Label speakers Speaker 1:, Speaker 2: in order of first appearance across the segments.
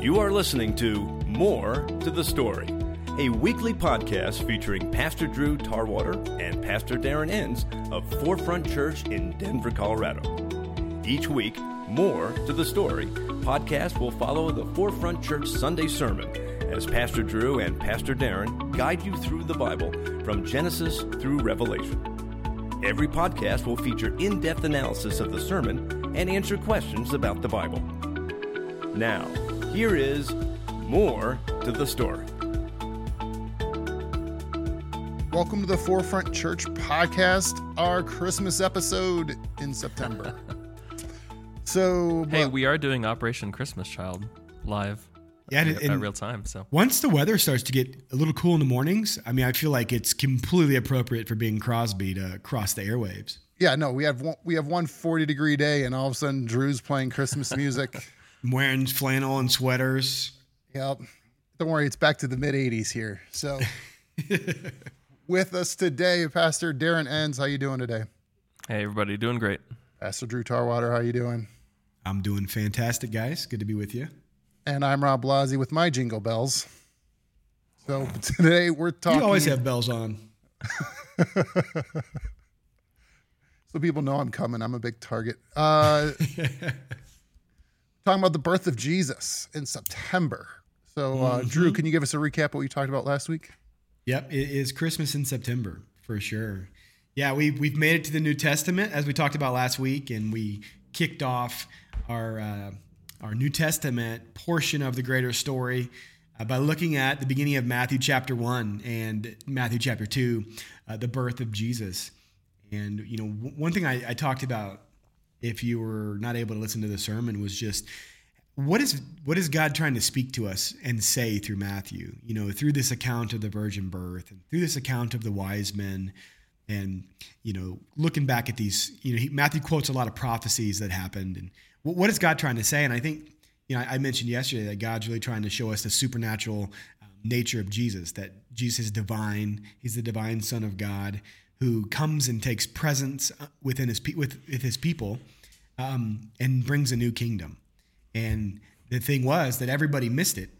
Speaker 1: You are listening to More to the Story, a weekly podcast featuring Pastor Drew Tarwater and Pastor Darren Enns of Forefront Church in Denver, Colorado. Each week, More to the Story podcast will follow the Forefront Church Sunday sermon as Pastor Drew and Pastor Darren guide you through the Bible from Genesis through Revelation. Every podcast will feature in depth analysis of the sermon and answer questions about the Bible. Now, here is more to the story.
Speaker 2: Welcome to the Forefront Church podcast, our Christmas episode in September. so,
Speaker 3: Hey,
Speaker 2: but-
Speaker 3: we are doing Operation Christmas Child live.
Speaker 4: Yeah, in,
Speaker 3: at,
Speaker 4: and-
Speaker 3: real time. So
Speaker 4: Once the weather starts to get a little cool in the mornings, I mean, I feel like it's completely appropriate for Bing Crosby to cross the airwaves.
Speaker 2: yeah, no, we have one, we have one 40 degree day, and all of a sudden Drew's playing Christmas music.
Speaker 4: I'm wearing flannel and sweaters.
Speaker 2: yep. Don't worry, it's back to the mid 80s here. So, with us today, Pastor Darren Enns. How you doing today?
Speaker 3: hey, everybody, doing great.
Speaker 2: Pastor Drew Tarwater. How you doing?
Speaker 4: I'm doing fantastic, guys. Good to be with you.
Speaker 2: And I'm Rob Blasi with my Jingle Bells. So today we're talking.
Speaker 4: You always have bells on.
Speaker 2: so people know I'm coming. I'm a big target. Uh, talking about the birth of Jesus in September. So, uh,
Speaker 4: Mm-hmm.
Speaker 2: Drew, can you give us a recap of what you talked about last week?
Speaker 4: Yep, it is Christmas in September for sure. Yeah, we we've made it to the New Testament as we talked about last week, and we kicked off our uh, our New Testament portion of the greater story uh, by looking at the beginning of Matthew chapter one and Matthew chapter two, uh, the birth of Jesus. And you know, w- one thing I, I talked about, if you were not able to listen to the sermon, was just what is what is God trying to speak to us and say through Matthew? You know, through this account of the virgin birth and through this account of the wise men, and you know, looking back at these, you know, he, Matthew quotes a lot of prophecies that happened, and what, what is God trying to say? And I think, you know, I, I mentioned yesterday that God's really trying to show us the supernatural um, nature of Jesus. That Jesus is divine; He's the divine Son of God who comes and takes presence uh, within his with, with his people um, and brings a new kingdom. And the thing was that everybody missed it.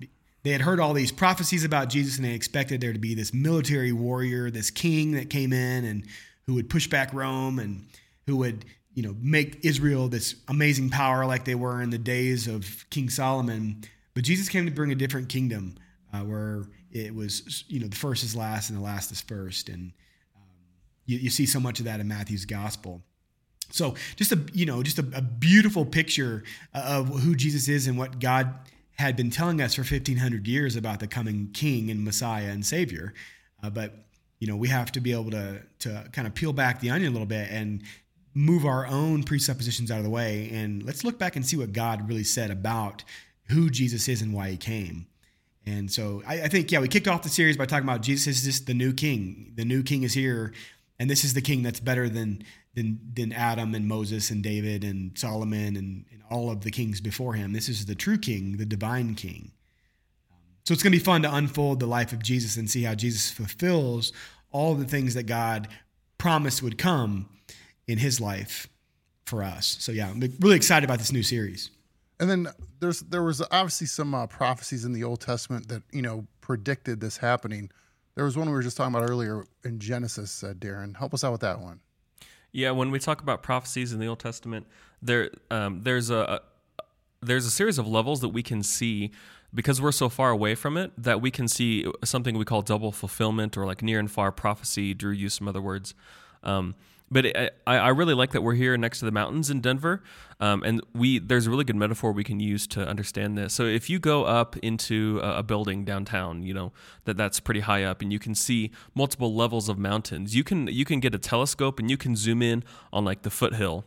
Speaker 4: They had heard all these prophecies about Jesus and they expected there to be this military warrior, this king that came in and who would push back Rome and who would, you know, make Israel this amazing power like they were in the days of King Solomon. But Jesus came to bring a different kingdom uh, where it was, you know, the first is last and the last is first. And you, you see so much of that in Matthew's gospel. So just a you know just a, a beautiful picture of who Jesus is and what God had been telling us for 1500 years about the coming King and Messiah and Savior. Uh, but you know we have to be able to to kind of peel back the onion a little bit and move our own presuppositions out of the way and let's look back and see what God really said about who Jesus is and why He came. And so I, I think yeah we kicked off the series by talking about Jesus is just the new King. The new King is here, and this is the King that's better than than than Adam and Moses and David and Solomon and, and all of the kings before him. This is the true king, the divine king. So it's going to be fun to unfold the life of Jesus and see how Jesus fulfills all the things that God promised would come in his life for us. So yeah, I'm really excited about this new series.
Speaker 2: And then there's there was obviously some uh, prophecies in the Old Testament that you know predicted this happening. There was one we were just talking about earlier in Genesis. Uh, Darren, help us out with that one.
Speaker 3: Yeah, when we talk about prophecies in the Old Testament, there um, there's a there's a series of levels that we can see because we're so far away from it that we can see something we call double fulfillment or like near and far prophecy. Drew used some other words. Um, but it, I, I really like that we're here next to the mountains in Denver, um, and we there's a really good metaphor we can use to understand this. So if you go up into a, a building downtown, you know that that's pretty high up, and you can see multiple levels of mountains. You can you can get a telescope and you can zoom in on like the foothill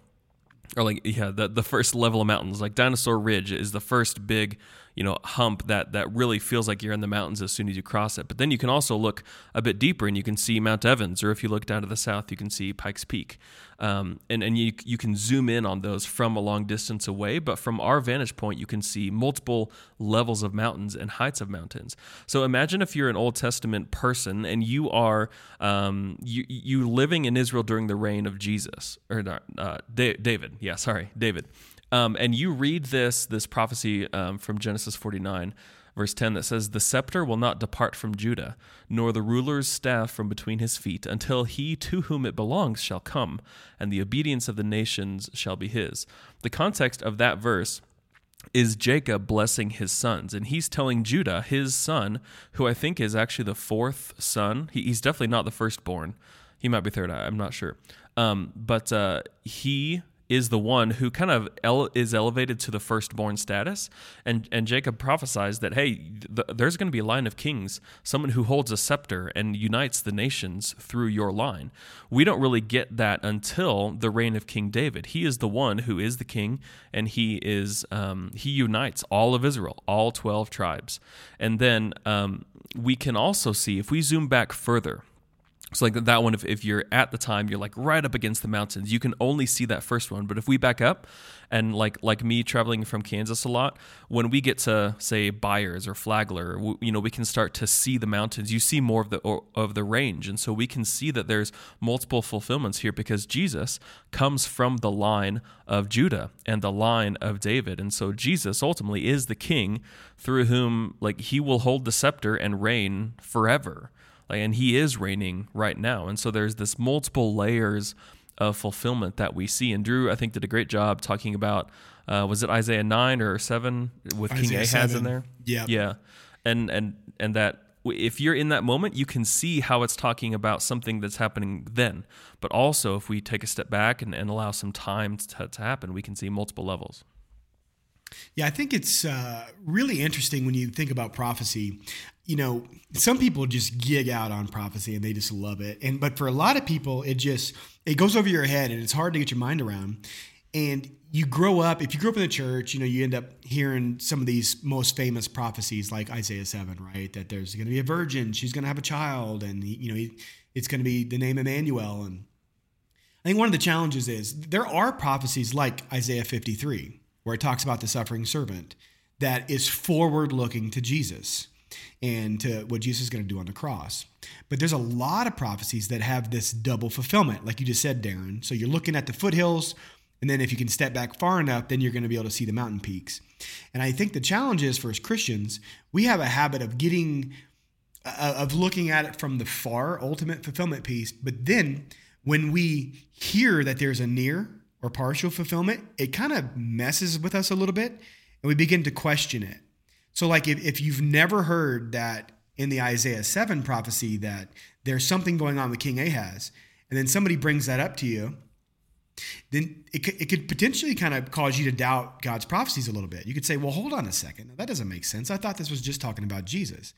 Speaker 3: or like yeah the, the first level of mountains like dinosaur ridge is the first big you know hump that that really feels like you're in the mountains as soon as you cross it. But then you can also look a bit deeper and you can see mount evans or if you look down to the south you can see pikes peak. Um, and and you you can zoom in on those from a long distance away but from our vantage point you can see multiple levels of mountains and heights of mountains. So imagine if you're an old testament person and you are um, you you living in israel during the reign of jesus or uh, Da- david. Yeah sorry david Um, and you read this this prophecy um, from Genesis 49, verse 10, that says, The scepter will not depart from Judah, nor the ruler's staff from between his feet, until he to whom it belongs shall come, and the obedience of the nations shall be his. The context of that verse is Jacob blessing his sons. And he's telling Judah, his son, who I think is actually the fourth son, he, he's definitely not the firstborn. He might be third, I'm not sure. Um, but uh, he is the one who kind of ele- is elevated to the firstborn status. And, and Jacob prophesies that, hey, th- there's going to be a line of kings, someone who holds a scepter and unites the nations through your line. We don't really get that until the reign of King David. He is the one who is the king, and he is um, he unites all of Israel, all 12 tribes. And then um, we can also see, if we zoom back further, so like that one, if, if you're at the time, you're like right up against the mountains, you can only see that first one. But if we back up and like like me traveling from Kansas a lot, when we get to say Byers or Flagler, you know, we can start to see the mountains. You see more of the of the range, and so we can see that there's multiple fulfillments here because Jesus comes from the line of Judah and the line of David, and so Jesus ultimately is the King through whom like he will hold the scepter and reign forever and he is reigning right now. And so there's this multiple layers of fulfillment that we see. And Drew, I think, did a great job talking about uh, was it Isaiah nine or seven with Isaiah King Ahaz 7. in there?
Speaker 4: Yeah,
Speaker 3: yeah, and and and that if you're in that moment, you can see how it's talking about something that's happening then. But also, if we take a step back and, and allow some time to, to happen, we can see multiple levels.
Speaker 4: Yeah, I think it's uh, really interesting when you think about prophecy. You know, some people just gig out on prophecy and they just love it, and but for a lot of people, it just it goes over your head and it's hard to get your mind around. And you grow up, if you grew up in the church, you know, you end up hearing some of these most famous prophecies like Isaiah 7, right? That there's going to be a virgin, she's going to have a child, and, you know, it's going to be the name Emmanuel. And I think one of the challenges is there are prophecies like Isaiah 53, where it talks about the suffering servant that is forward looking to Jesus and to what Jesus is going to do on the cross. But there's a lot of prophecies that have this double fulfillment, like you just said, Darren. So you're looking at the foothills, and then if you can step back far enough, then you're going to be able to see the mountain peaks. And I think the challenge is for us Christians, we have a habit of getting, uh, of looking at it from the far ultimate fulfillment piece. But then when we hear that there's a near or partial fulfillment, it kind of messes with us a little bit and we begin to question it. So, like if, if you've never heard that in the Isaiah 7 prophecy that there's something going on with King Ahaz, and then somebody brings that up to you, then it it could potentially kind of cause you to doubt God's prophecies a little bit. You could say, well, hold on a second. That doesn't make sense. I thought this was just talking about Jesus.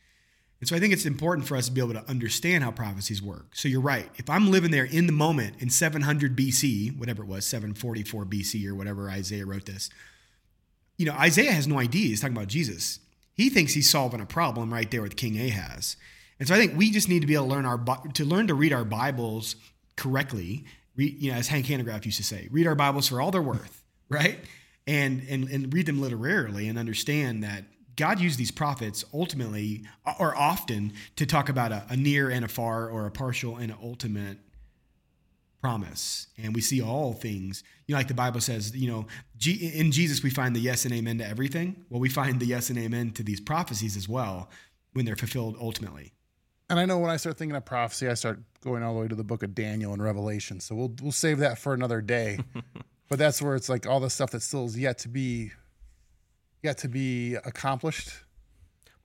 Speaker 4: And so I think it's important for us to be able to understand how prophecies work. So you're right. If I'm living there in the moment in 700 BC, whatever it was, 744 BC or whatever Isaiah wrote this, you know, Isaiah has no idea. He's talking about Jesus. He thinks he's solving a problem right there with King Ahaz. And so I think we just need to be able to learn our to learn to read our Bibles correctly. Read, you know, as Hank Hanegraaff used to say, read our Bibles for all they're worth, right? And and and read them literarily and understand that God used these prophets ultimately or often to talk about a, a, near and a far or a partial and an ultimate promise. And we see all things, you know, like the Bible says, you know, in Jesus we find the yes and amen to everything. Well, we find the yes and amen to these prophecies as well when they're fulfilled ultimately.
Speaker 2: And I know when I start thinking of prophecy, I start going all the way to the book of Daniel and Revelation. So we'll we'll save that for another day. but that's where it's like all the stuff that still is yet to be yet to be accomplished.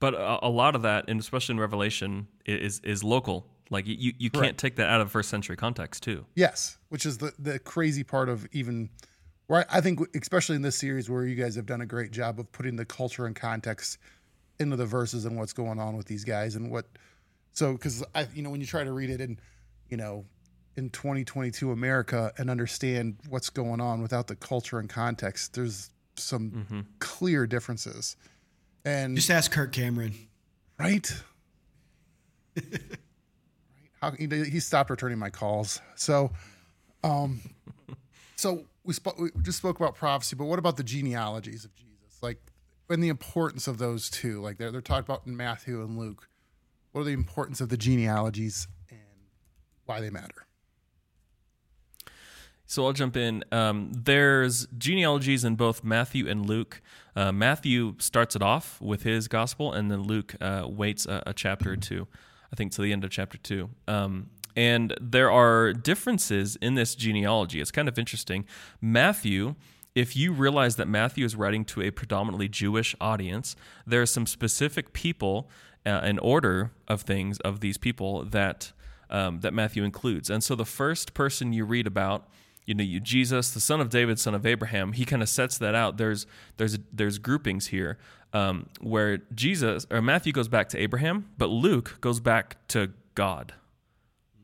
Speaker 3: But a, a lot of that, and especially in Revelation, is is local. Like you, you can't take that out of first century context too.
Speaker 2: Yes, which is the the crazy part of even where I think, especially in this series, where you guys have done a great job of putting the culture and context into the verses and what's going on with these guys and what. So, because I, you know, when you try to read it in, you know, in 2022 America and understand what's going on without the culture and context, there's some mm-hmm. clear differences. And
Speaker 4: just ask Kirk Cameron,
Speaker 2: right? How he, he stopped returning my calls. So, um, so we, spoke. we just spoke about prophecy, but what about the genealogies of Jesus? Like, and the importance of those two. Like they're they're talked about in Matthew and Luke. What are the importance of the genealogies and why they matter?
Speaker 3: So I'll jump in. Um, there's genealogies in both Matthew and Luke. Uh, Matthew starts it off with his gospel, and then Luke uh, waits a, a, chapter or two, I think, to the end of chapter two. Um, and there are differences in this genealogy. It's kind of interesting. Matthew, if you realize that Matthew is writing to a predominantly Jewish audience, there are some specific people, uh, an order of things of these people that um, that Matthew includes. And so the first person you read about you know you Jesus, the son of David, son of Abraham. He kind of sets that out. There's there's there's groupings here um, where Jesus or Matthew goes back to Abraham, but Luke goes back to God,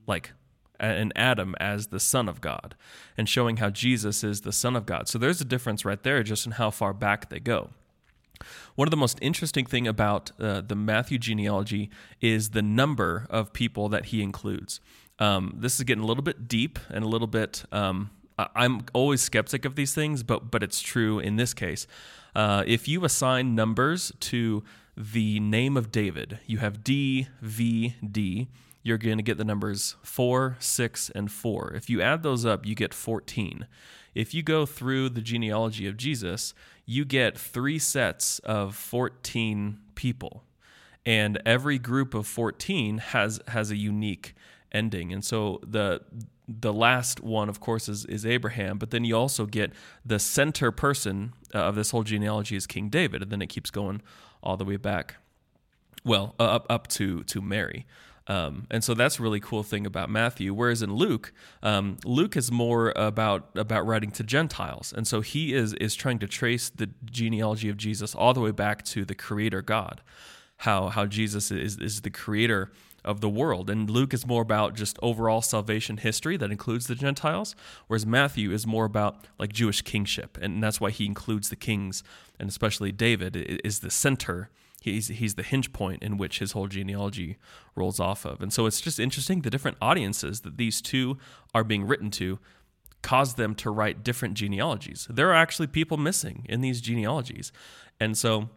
Speaker 3: like and Adam as the son of God, and showing how Jesus is the son of God. So there's a difference right there, just in how far back they go. One of the most interesting thing about uh, the Matthew genealogy is the number of people that he includes. Um, this is getting a little bit deep and a little bit. Um, I'm always skeptic of these things, but but it's true in this case. Uh, if you assign numbers to the name of David, you have D, V, D. You're going to get the numbers four, six, and four. If you add those up, you get 14. If you go through the genealogy of Jesus, you get three sets of 14 people, and every group of 14 has has a unique ending. And so the the last one, of course, is, is Abraham, but then you also get the center person uh, of this whole genealogy is King David, and then it keeps going all the way back, well, uh, up up to to Mary. Um, and so that's a really cool thing about Matthew. Whereas in Luke, um, Luke is more about about writing to Gentiles, and so he is is trying to trace the genealogy of Jesus all the way back to the Creator God, how how Jesus is is the Creator of the world. And Luke is more about just overall salvation history that includes the Gentiles, whereas Matthew is more about like Jewish kingship. And that's why he includes the kings, and especially David is the center. He's, he's the hinge point in which his whole genealogy rolls off of. And so it's just interesting the different audiences that these two are being written to cause them to write different genealogies. There are actually people missing in these genealogies. And so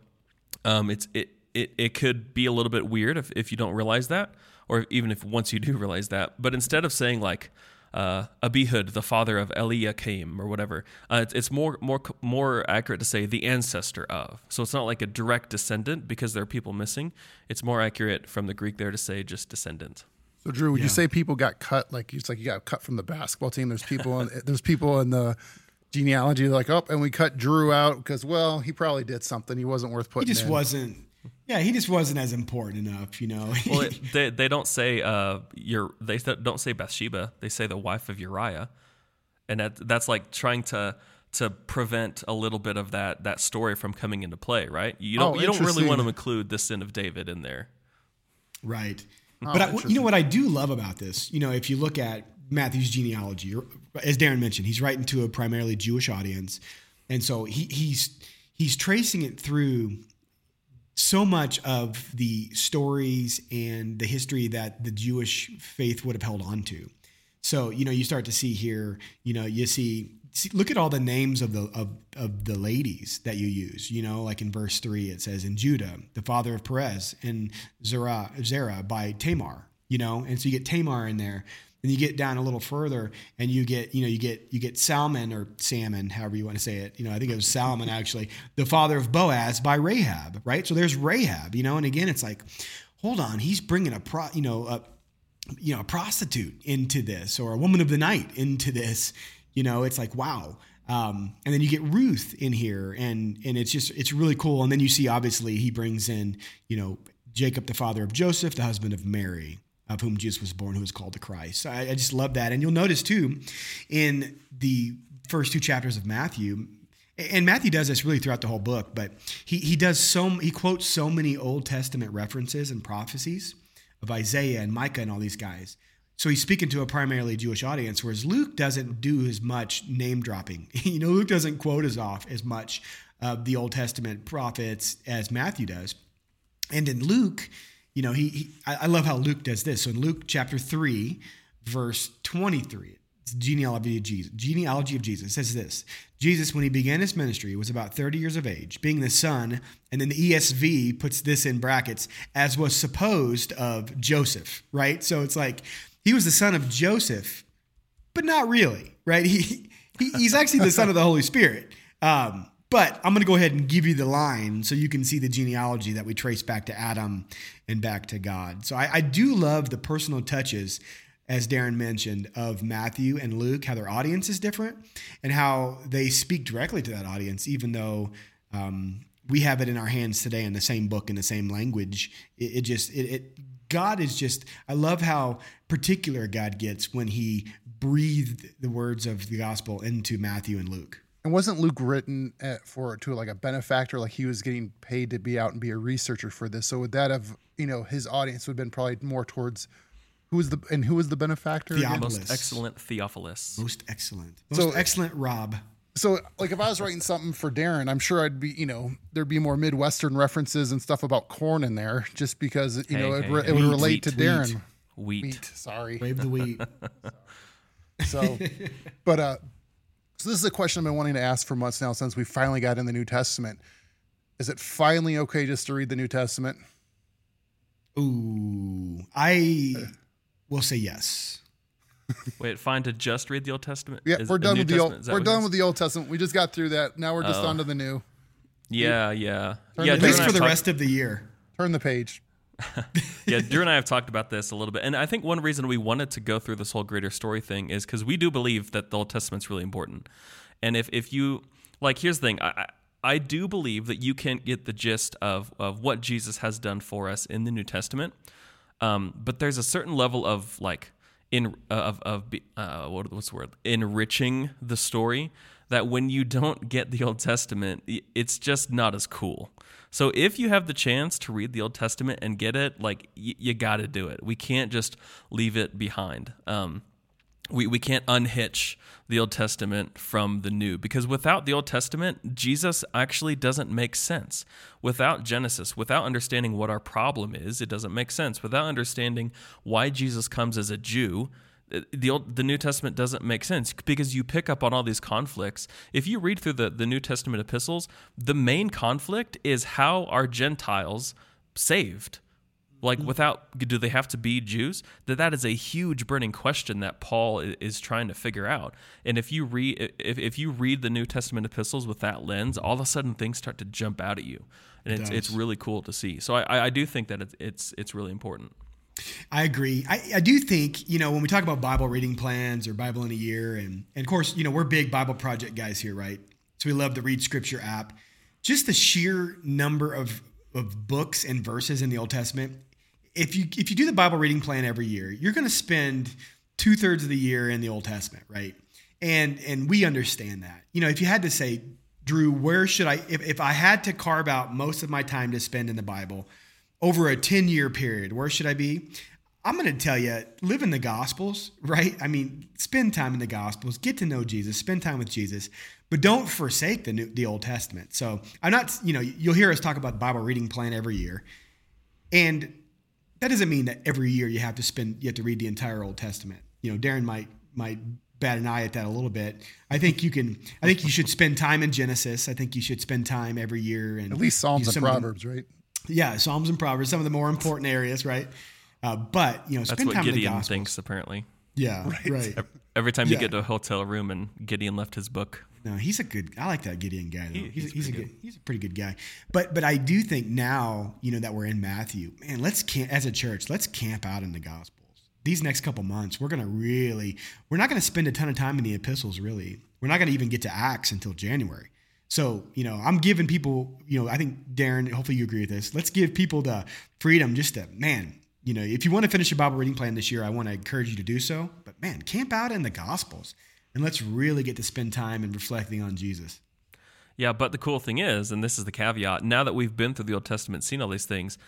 Speaker 3: um, it's it it, it could be a little bit weird if, if you don't realize that, or even if once you do realize that. But instead of saying like uh, Abihud, the father of Eliakim, or whatever, uh, it's, it's more more more accurate to say the ancestor of. So it's not like a direct descendant because there are people missing. It's more accurate from the Greek there to say just descendant.
Speaker 2: So Drew, would yeah. you say people got cut like it's like you got cut from the basketball team? There's people in, there's people in the genealogy like, oh, and we cut Drew out because well, he probably did something. He wasn't worth putting.
Speaker 4: He just
Speaker 2: in.
Speaker 4: wasn't yeah, he just wasn't as important enough, you know.
Speaker 3: well, it, they they don't say uh your they don't say Bathsheba. They say the wife of Uriah, and that that's like trying to to prevent a little bit of that that story from coming into play, right? You don't oh, you don't really want to include the sin of David in there,
Speaker 4: right? Oh, but I, you know what I do love about this, you know, if you look at Matthew's genealogy, as Darren mentioned, he's writing to a primarily Jewish audience, and so he, he's he's tracing it through so much of the stories and the history that the Jewish faith would have held on to. So, you know, you start to see here, you know, you see, see look at all the names of the of, of the ladies that you use. You know, like in verse three, it says in Judah, the father of Perez, and Zerah, Zerah by Tamar. You know, and so you get Tamar in there. And you get down a little further, and you get, you know, you get you get Salmon or Salmon, however you want to say it. You know, I think it was Salmon actually, the father of Boaz by Rahab, right? So there's Rahab, you know, and again, it's like, hold on, he's bringing a pro, you know, a, you know, a prostitute into this or a woman of the night into this. You know, it's like wow. Um, and then you get Ruth in here, and and it's just it's really cool. And then you see obviously he brings in you know Jacob, the father of Joseph, the husband of Mary of whom Jesus was born, who was called the Christ. I, I just love that. And you'll notice too, in the first two chapters of Matthew, and Matthew does this really throughout the whole book, but he, he does so he quotes so many Old Testament references and prophecies of Isaiah and Micah and all these guys. So he's speaking to a primarily Jewish audience, whereas Luke doesn't do as much name dropping. you know, Luke doesn't quote as off as much of the Old Testament prophets as Matthew does. And in Luke, you know, he, he I love how Luke does this. So in Luke chapter 3, verse 23, it's genealogy of Jesus. Genealogy of Jesus says this Jesus, when he began his ministry, was about 30 years of age, being the son, and then the ESV puts this in brackets, as was supposed of Joseph, right? So it's like he was the son of Joseph, but not really, right? He, he he's actually the son of the Holy Spirit. Um, but I'm going to go ahead and give you the line so you can see the genealogy that we trace back to Adam and back to God. So I, I do love the personal touches, as Darren mentioned, of Matthew and Luke, how their audience is different and how they speak directly to that audience, even though um, we have it in our hands today in the same book in the same language. It, it just it, it God is just I love how particular God gets when he breathed the words of the gospel into Matthew and Luke.
Speaker 2: And wasn't Luke written at, for to like a benefactor, like he was getting paid to be out and be a researcher for this? So would that have, you know, his audience would have been probably more towards who was the and who was the benefactor? again?
Speaker 4: Theophilus.
Speaker 3: Most excellent Theophilus.
Speaker 4: Most excellent. Most
Speaker 2: So-
Speaker 4: excellent Rob.
Speaker 2: So like if I was writing something for Darren, I'm sure I'd be, you know, there'd be more Midwestern references and stuff about corn in there, just because you know
Speaker 3: Hey,
Speaker 2: it,
Speaker 3: hey,
Speaker 2: re-
Speaker 3: hey.
Speaker 2: it would
Speaker 3: Wheat,
Speaker 2: relate to
Speaker 4: wheat,
Speaker 2: Darren.
Speaker 3: Wheat.
Speaker 2: Wheat, sorry.
Speaker 4: Wave the wheat.
Speaker 2: So, but uh, so this is a question I've been wanting to ask for months now since we finally got in the New Testament. Is it finally okay just to read the New Testament?
Speaker 4: Ooh, I will say yes.
Speaker 3: Wait, fine to just read the Old Testament?
Speaker 2: Yeah,
Speaker 3: Is
Speaker 2: we're done
Speaker 3: New
Speaker 2: with the
Speaker 3: Testament?
Speaker 2: old.
Speaker 3: Is
Speaker 2: We're done with the Old Testament. We just got through that. Now we're just
Speaker 3: Oh.
Speaker 2: on to the new.
Speaker 3: Yeah, yeah.
Speaker 2: Turn
Speaker 3: yeah,
Speaker 4: At least for the
Speaker 3: have
Speaker 4: rest of the year.
Speaker 2: Turn the page.
Speaker 3: yeah, Drew and I have talked about this a little bit, and I think one reason we wanted to go through this whole greater story thing is because we do believe that the Old Testament's really important. And if if you like, here's the thing, I. I do believe that you can't get the gist of, of what Jesus has done for us in the New Testament, um, but there's a certain level of like in of of uh, what, what's the word enriching the story that when you don't get the Old Testament, it's just not as cool. So if you have the chance to read the Old Testament and get it, like y- you got to do it. We can't just leave it behind. Um, we, we can't unhitch the Old Testament from the New because without the Old Testament, Jesus actually doesn't make sense. Without Genesis, without understanding what our problem is, it doesn't make sense. Without understanding why Jesus comes as a Jew, the Old, the New Testament doesn't make sense because you pick up on all these conflicts. If you read through the, the New Testament epistles, the main conflict is how are Gentiles saved? like mm. without do they have to be jews? That that is a huge burning question that paul is trying to figure out. And if you read if, if you read the new testament epistles with that lens all of a sudden things start to jump out at you. And it's, it's really cool to see. So i, I do think that it's, it's it's really important
Speaker 4: I agree. I, I do think, you know, when we talk about Bible reading plans or Bible in a year, and, and of course, you know, we're big Bible Project guys here, right? So we love the Read Scripture app. Just the sheer number of, of books and verses in the Old Testament. If you if you do the Bible reading plan every year, you're going to spend two thirds of the year in the Old Testament, right? And and we understand that. You know, if you had to say, Drew, where should I if, if I had to carve out most of my time to spend in the Bible, over a 10 year period, where should I be? I'm going to tell you, live in the Gospels, right? I mean, spend time in the Gospels, get to know Jesus, spend time with Jesus, but don't forsake the New, the Old Testament. So I'm not, you know, you'll hear us talk about Bible reading plan every year, and that doesn't mean that every year you have to spend, you have to read the entire Old Testament. You know, Darren might might bat an eye at that a little bit. I think you can. I think you should spend time in Genesis. I think you should spend time every year and
Speaker 2: At least Psalms and
Speaker 4: some of the-
Speaker 2: Proverbs, right?
Speaker 4: Yeah, Psalms and Proverbs, some of the more important areas, right? Uh, but you know,
Speaker 3: that's what
Speaker 4: time in the
Speaker 3: gideon thinks apparently
Speaker 4: Yeah, right.
Speaker 3: every time you
Speaker 4: Yeah.
Speaker 3: get to a hotel room and gideon left his book
Speaker 4: No, he's a good. I like that Gideon guy. Though.
Speaker 3: He-
Speaker 4: he's
Speaker 3: he's
Speaker 4: he's a
Speaker 3: pretty
Speaker 4: good. He's a pretty good guy. But but I do think now you know that we're in Matthew. Man, let's camp as a church. Let's camp out in the Gospels. These next couple months, we're gonna really. We're not gonna spend a ton of time in the epistles. Really, we're not gonna even get to Acts until January. So you know, I'm giving people. You know, I think Darren. Hopefully, you agree with this. Let's give people the freedom. Just to man. You know, if you want to finish your Bible reading plan this year, I want to encourage you to do so. But man, camp out in the Gospels and let's really get to spend time and reflecting on Jesus.
Speaker 3: Yeah, but the cool thing is, and this is the caveat, now that we've been through the Old Testament, seen all these things,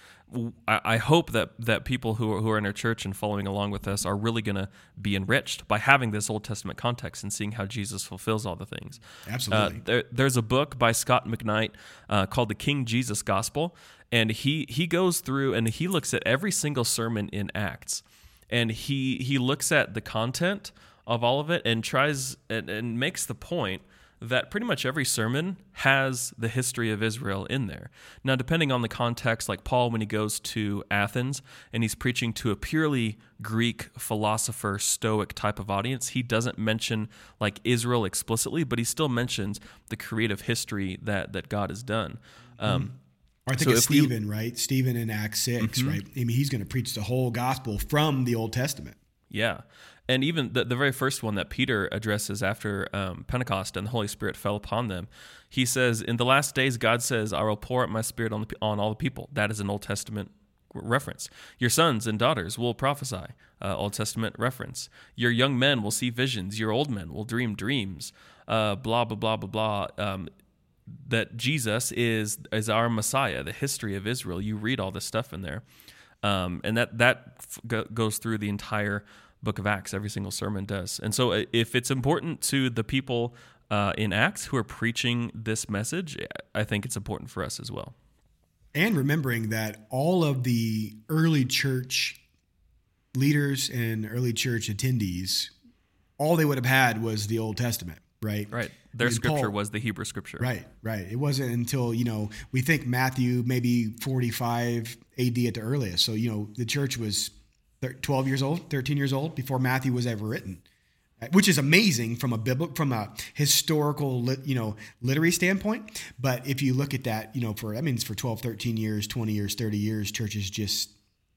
Speaker 3: I hope that, that people who are, who are in our church and following along with us are really going to be enriched by having this Old Testament context and seeing how Jesus fulfills all the things.
Speaker 4: Absolutely.
Speaker 3: Uh, there, there's a book by Scot McKnight uh, called The King Jesus Gospel, and he, he goes through and he looks at every single sermon in Acts, and he, he looks at the content of all of it and tries and, and makes the point that pretty much every sermon has the history of Israel in there. Now, depending on the context, like Paul, when he goes to Athens and he's preaching to a purely Greek philosopher, Stoic type of audience, he doesn't mention like Israel explicitly, but he still mentions the creative history that, that God has done. Um,
Speaker 4: Or I think
Speaker 3: So
Speaker 4: it's
Speaker 3: if we-
Speaker 4: Stephen, right? Stephen in Acts 6, right? I mean, he's going to preach the whole gospel from the Old Testament.
Speaker 3: Yeah. And even the, the very first one that Peter addresses after um, Pentecost and the Holy Spirit fell upon them, he says, In the last days, God says, I will pour out my spirit on, the, on all the people. That is an Old Testament reference. Your sons and daughters will prophesy, uh, Old Testament reference. Your young men will see visions. Your old men will dream dreams. Uh, blah, blah, blah, blah, blah. Um, that Jesus is is our Messiah, the history of Israel. You read all this stuff in there, um, and that that f- goes through the entire book of Acts. Every single sermon does. And so, if it's important to the people uh, in Acts who are preaching this message, I think it's important for us as well.
Speaker 4: And remembering that all of the early church leaders and early church attendees, all they would have had was the Old Testament, right?
Speaker 3: Right. Their scripture
Speaker 4: Paul-
Speaker 3: was the Hebrew scripture.
Speaker 4: Right, right. It wasn't until, you know, we think Matthew maybe 45 AD at the earliest. So, you know, the church was 12 years old, 13 years old before Matthew was ever written. Which is amazing from a biblical, from a historical, you know, literary standpoint. But if you look at that, you know, for that means for 12, 13 years, 20 years, 30 years, churches just,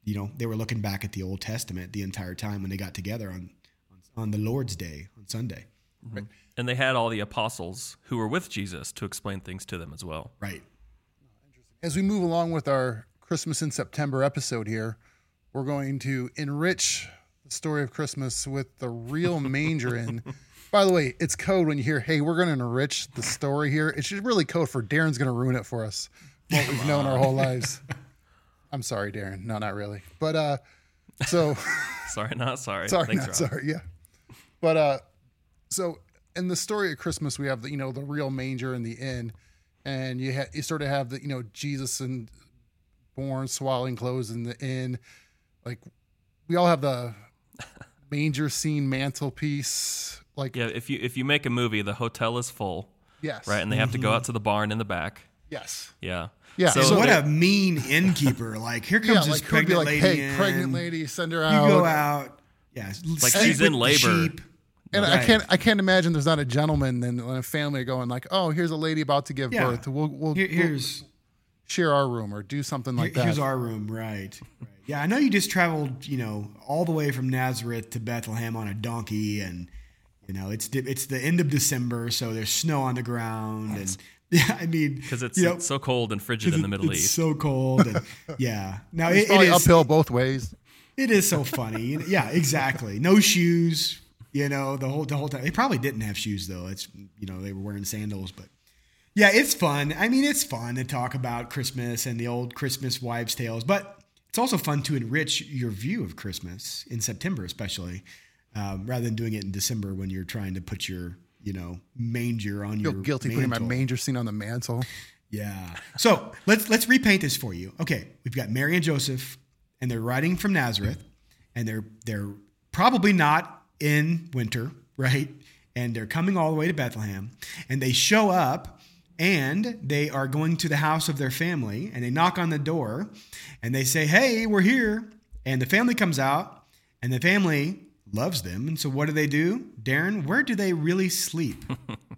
Speaker 4: you know, they were looking back at the Old Testament the entire time when they got together on on the Lord's Day on Sunday. Mm-hmm.
Speaker 3: And they had all the apostles who were with Jesus to explain things to them as well.
Speaker 4: Right.
Speaker 2: As we move along with our Christmas in September episode here, we're going to enrich the story of Christmas with the real manger in. By the way, it's code when you hear, hey, we're going to enrich the story here. It's just really code for Darren's going to ruin it for us. What we've known our whole lives. I'm sorry, Darren. No, not really. But uh, so
Speaker 3: Sorry, not sorry.
Speaker 2: sorry,
Speaker 3: Thanks,
Speaker 2: not
Speaker 3: Rob.
Speaker 2: sorry. Yeah, but uh, so in the story of Christmas, we have the you know the real manger and the inn, and you ha- you sort of have the you know Jesus and born swaddling clothes in the inn, like we all have the manger scene mantelpiece, like
Speaker 3: Yeah, if you if you make a movie, the hotel is full,
Speaker 2: yes,
Speaker 3: right? And they have to go mm-hmm. out to the barn in the back.
Speaker 2: yes,
Speaker 3: Yeah.
Speaker 2: Yeah,
Speaker 3: So,
Speaker 2: so
Speaker 4: what a mean innkeeper! Like here
Speaker 2: yeah,
Speaker 4: comes this
Speaker 2: like who'd be
Speaker 4: pregnant
Speaker 2: like,
Speaker 4: lady.
Speaker 2: hey,
Speaker 4: in.
Speaker 2: pregnant lady, send her out.
Speaker 4: You go out. Yeah,
Speaker 3: Like she's in labor.
Speaker 4: sheep.
Speaker 2: And I can't, I can't imagine there's not a gentleman and a family going like, oh, here's a lady about to give
Speaker 4: Yeah.
Speaker 2: birth. We'll, we'll,
Speaker 4: Here-
Speaker 2: we'll
Speaker 4: here's
Speaker 2: share our room or do something like
Speaker 4: here- here's our room. Right. right. Yeah, I know you just traveled. You know, all the way from Nazareth to Bethlehem on a donkey, and you know it's it's the end of December, so there's snow on the ground, and yeah, I mean,
Speaker 3: because it's,
Speaker 4: you know,
Speaker 3: it's so cold and frigid in the Middle
Speaker 4: it's
Speaker 3: East.
Speaker 4: so cold, and yeah. Now
Speaker 2: it's
Speaker 4: it, it
Speaker 2: probably
Speaker 4: is
Speaker 2: uphill both ways.
Speaker 4: It is so funny. yeah, exactly. No shoes. You know the whole the whole time. They probably didn't have shoes though. It's you know they were wearing sandals, but yeah, it's fun. I mean, it's fun to talk about Christmas and the old Christmas wives' tales, but it's also fun to enrich your view of Christmas in September, especially um, rather than doing it in December when you're trying to put your you know manger on
Speaker 2: feel
Speaker 4: your
Speaker 2: guilty putting my manger scene on the mantle.
Speaker 4: Yeah. So let's let's repaint this for you. Okay, we've got Mary and Joseph, and they're riding from Nazareth, and they're they're probably not in winter, right? And they're coming all the way to Bethlehem, and they show up, and they are going to the house of their family, and they knock on the door, and they say, "Hey, we're here," and the family comes out, and the family loves them, and so what do they do, Darren? Where do they really sleep?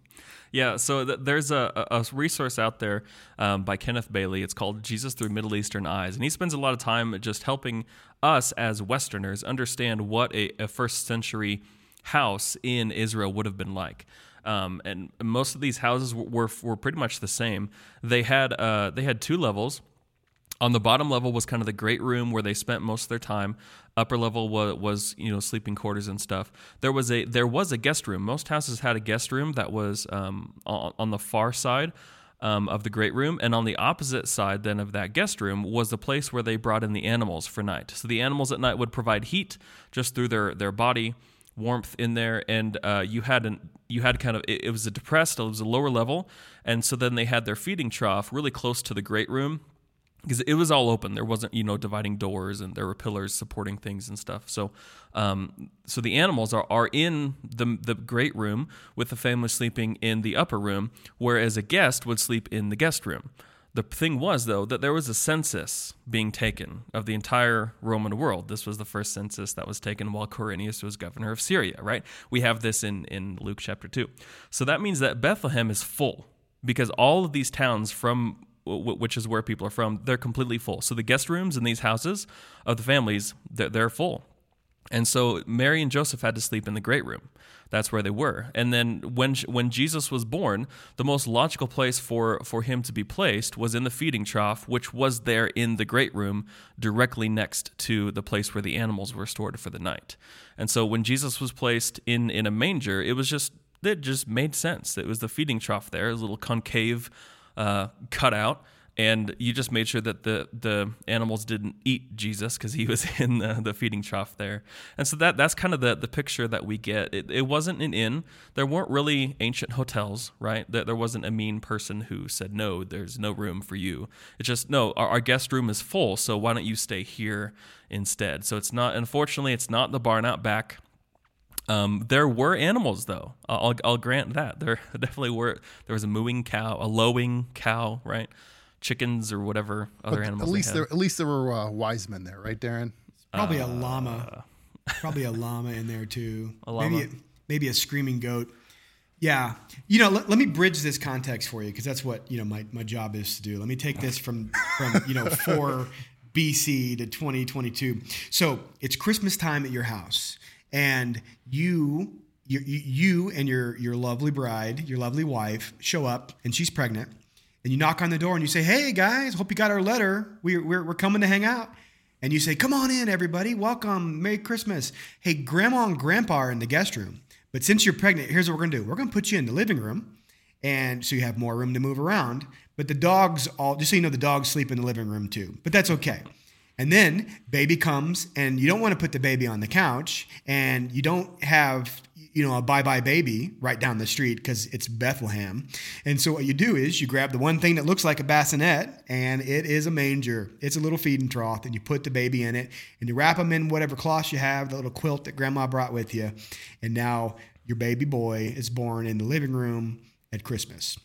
Speaker 3: Yeah, so th- there's a, a resource out there um, by Kenneth Bailey. It's called Jesus Through Middle Eastern Eyes. And he spends a lot of time just helping us as Westerners understand what a, a first century house in Israel would have been like. Um, and most of these houses were, were pretty much the same. They had, uh, they had two levels. On the bottom level was kind of the great room where they spent most of their time. Upper level was, was you know sleeping quarters and stuff. There was a there was a guest room. Most houses had a guest room that was um, on, on the far side um, of the great room, and on the opposite side then of that guest room was the place where they brought in the animals for night. So the animals at night would provide heat just through their their body warmth in there, and uh, you had an you had kind of it, it was a depressed, it was a lower level, and so then they had their feeding trough really close to the great room because it was all open. There wasn't, you know, dividing doors and there were pillars supporting things and stuff. So, um, so the animals are, are in the, the great room with the family sleeping in the upper room, whereas a guest would sleep in the guest room. The thing was, though, that there was a census being taken of the entire Roman world. This was the first census that was taken while Quirinius was governor of Syria, right? We have this in, in Luke chapter 2. So that means that Bethlehem is full because all of these towns from which is where people are from, they're completely full. So the guest rooms in these houses of the families, they're, they're full. And so Mary and Joseph had to sleep in the great room. That's where they were. And then when when Jesus was born, the most logical place for for him to be placed was in the feeding trough, which was there in the great room, directly next to the place where the animals were stored for the night. And so when Jesus was placed in in a manger, it was just it just made sense. It was the feeding trough there, a little concave uh, cutout and you just made sure that the the animals didn't eat Jesus because he was in the, the feeding trough there. And so that that's kind of the the picture that we get. It, it wasn't an inn. There weren't really ancient hotels, right? There, there wasn't a mean person who said no, there's no room for you. It's just no, our, our guest room is full, so why don't you stay here instead? So it's not. Unfortunately, it's not the barn out back. Um, there were animals, though. I'll, I'll grant that there definitely were. There was a mooing cow, a lowing cow, right? Chickens or whatever other
Speaker 2: but
Speaker 3: animals.
Speaker 2: At least there, at least there were uh, wise men there, right, Darren?
Speaker 4: Probably uh, a llama. Probably a llama in there too.
Speaker 3: A llama.
Speaker 4: Maybe a, maybe a screaming goat. Yeah, you know, let, let me bridge this context for you because that's what you know my, my job is to do. Let me take this from from you know four BC to 2022. So it's Christmas time at your house, and you you, you and your your lovely bride, your lovely wife, show up, and she's pregnant and you knock on the door and you say, Hey guys, hope you got our letter. We're, we're, we're coming to hang out. And you say, Come on in, everybody. Welcome. Merry Christmas. Hey, grandma and grandpa are in the guest room. But since you're pregnant, here's what we're going to do we're going to put you in the living room. And so you have more room to move around. But the dogs, all just so you know, the dogs sleep in the living room too. But that's okay. And then baby comes, and you don't want to put the baby on the couch, and you don't have you know, a Buy Buy Baby right down the street because it's Bethlehem. And so what you do is you grab the one thing that looks like a bassinet and it is a manger. It's a little feeding trough and you put the baby in it and you wrap them in whatever cloth you have, the little quilt that grandma brought with you. And now your baby boy is born in the living room at Christmas.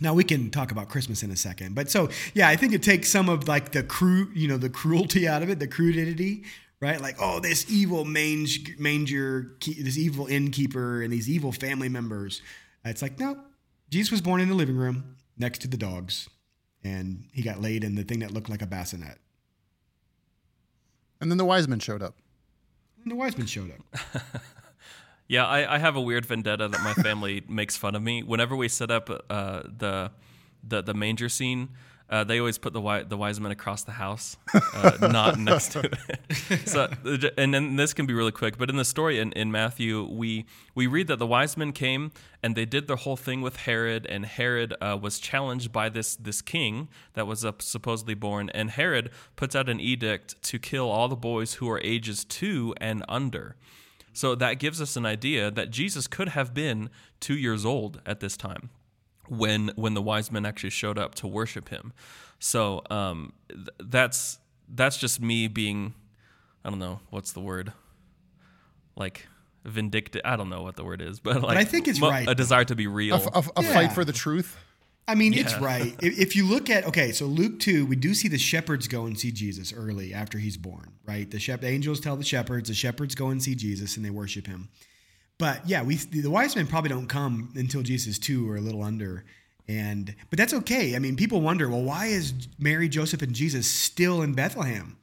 Speaker 4: Now we can talk about Christmas in a second, but so yeah, I think it takes some of like the crude, you know, the cruelty out of it, the crudity, right? Like, oh, this evil mange, manger, this evil innkeeper, and these evil family members. It's like, no, Jesus was born in the living room next to the dogs, and he got laid in the thing that looked like a bassinet.
Speaker 2: And then the wise men showed up.
Speaker 4: And the wise men showed up.
Speaker 3: yeah, I, I, have a weird vendetta that my family makes fun of me whenever we set up uh, the the the manger scene. Uh, they always put the wi- the wise men across the house, uh, not next to it. so, and then this can be really quick. But in the story in, in Matthew, we we read that the wise men came and they did their whole thing with Herod, and Herod uh, was challenged by this this king that was supposedly born, and Herod puts out an edict to kill all the boys who are ages two and under. So that gives us an idea that Jesus could have been two years old at this time when when the wise men actually showed up to worship him. So um, th- that's that's just me being I don't know what's the word like vindictive. I don't know what the word is, but like
Speaker 4: but I think it's mo- right.
Speaker 3: A desire to be real,
Speaker 2: a, a, a yeah. fight for the truth.
Speaker 4: I mean, yeah. it's right. If you look at okay, so Luke two, we do see the shepherds go and see Jesus early after he's born, right? The shep- angels tell the shepherds, the shepherds go and see Jesus and they worship him. But yeah, we the wise men probably don't come until Jesus two or a little under. And but that's okay. I mean, people wonder, well, why is Mary, Joseph, and Jesus still in Bethlehem?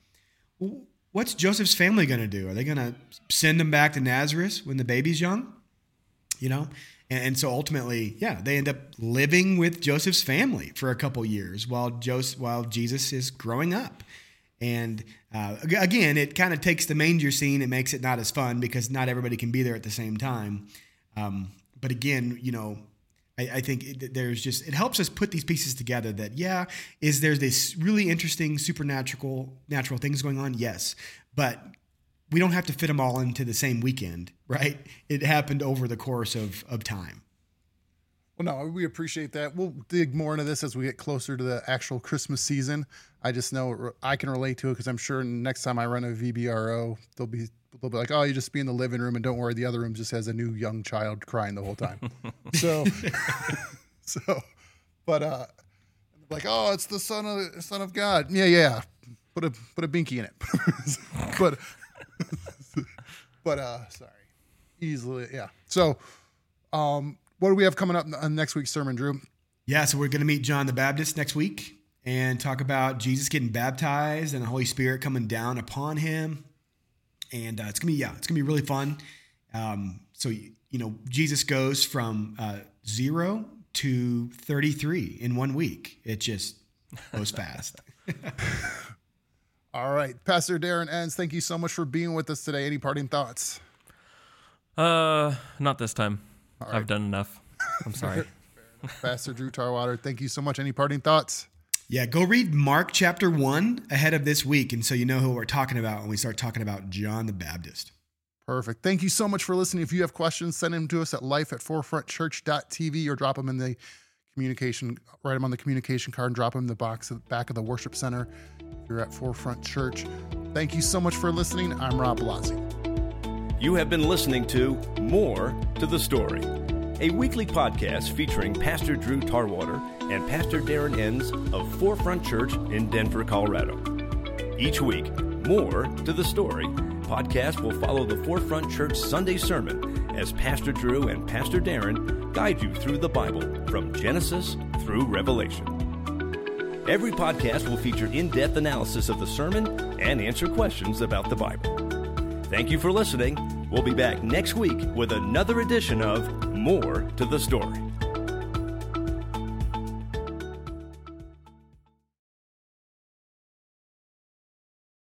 Speaker 4: what's Joseph's family going to do? Are they going to send him back to Nazareth when the baby's young? You know, and, and, so ultimately, yeah, they end up living with Joseph's family for a couple years while Joseph, while Jesus is growing up. And uh, again, it kind of takes the manger scene. It makes it not as fun because not everybody can be there at the same time. Um, but again, you know, I, I think it, there's just it helps us put these pieces together. That yeah, is there's this really interesting supernatural natural things going on? Yes, but we don't have to fit them all into the same weekend, right? It happened over the course of of time.
Speaker 2: Well, no, we appreciate that. We'll dig more into this as we get closer to the actual Christmas season. I just know I can relate to it because I'm sure next time I run a VBRO, they'll be they'll be like, "Oh, you just be in the living room and don't worry, the other room just has a new young child crying the whole time." so, so, but uh, like, "Oh, it's the son of son of God." Yeah, yeah. Put a put a binky in it. but, but uh, sorry, easily, yeah. So, um what do we have coming up on next week's sermon, Drew?
Speaker 4: Yeah, so we're going to meet John the Baptist next week and talk about Jesus getting baptized and the Holy Spirit coming down upon him. And uh, it's gonna be yeah, it's gonna be really fun. Um, so you know, Jesus goes from uh, zero to thirty three in one week. It just goes fast.
Speaker 2: All right, Pastor Darren Enns, thank you so much for being with us today. Any parting thoughts?
Speaker 3: Uh, not this time. Right. I've done enough. I'm sorry.
Speaker 2: Pastor Drew Tarwater, thank you so much. Any parting thoughts?
Speaker 4: Yeah, go read Mark chapter 1 ahead of this week. And so you know who we're talking about when we start talking about John the Baptist.
Speaker 2: Perfect. Thank you so much for listening. If you have questions, send them to us at life at forefrontchurch.tv or drop them in the communication, write them on the communication card and drop them in the box at the back of the worship center. If you're at Forefront Church. Thank you so much for listening. I'm Rob Blasi.
Speaker 1: You have been listening to More to the Story, a weekly podcast featuring Pastor Drew Tarwater and Pastor Darren Enns of Forefront Church in Denver, Colorado. Each week, More to the Story podcast will follow the Forefront Church Sunday sermon as Pastor Drew and Pastor Darren guide you through the Bible from Genesis through Revelation. Every podcast will feature in depth analysis of the sermon and answer questions about the Bible. Thank you for listening. We'll be back next week with another edition of More to the Story.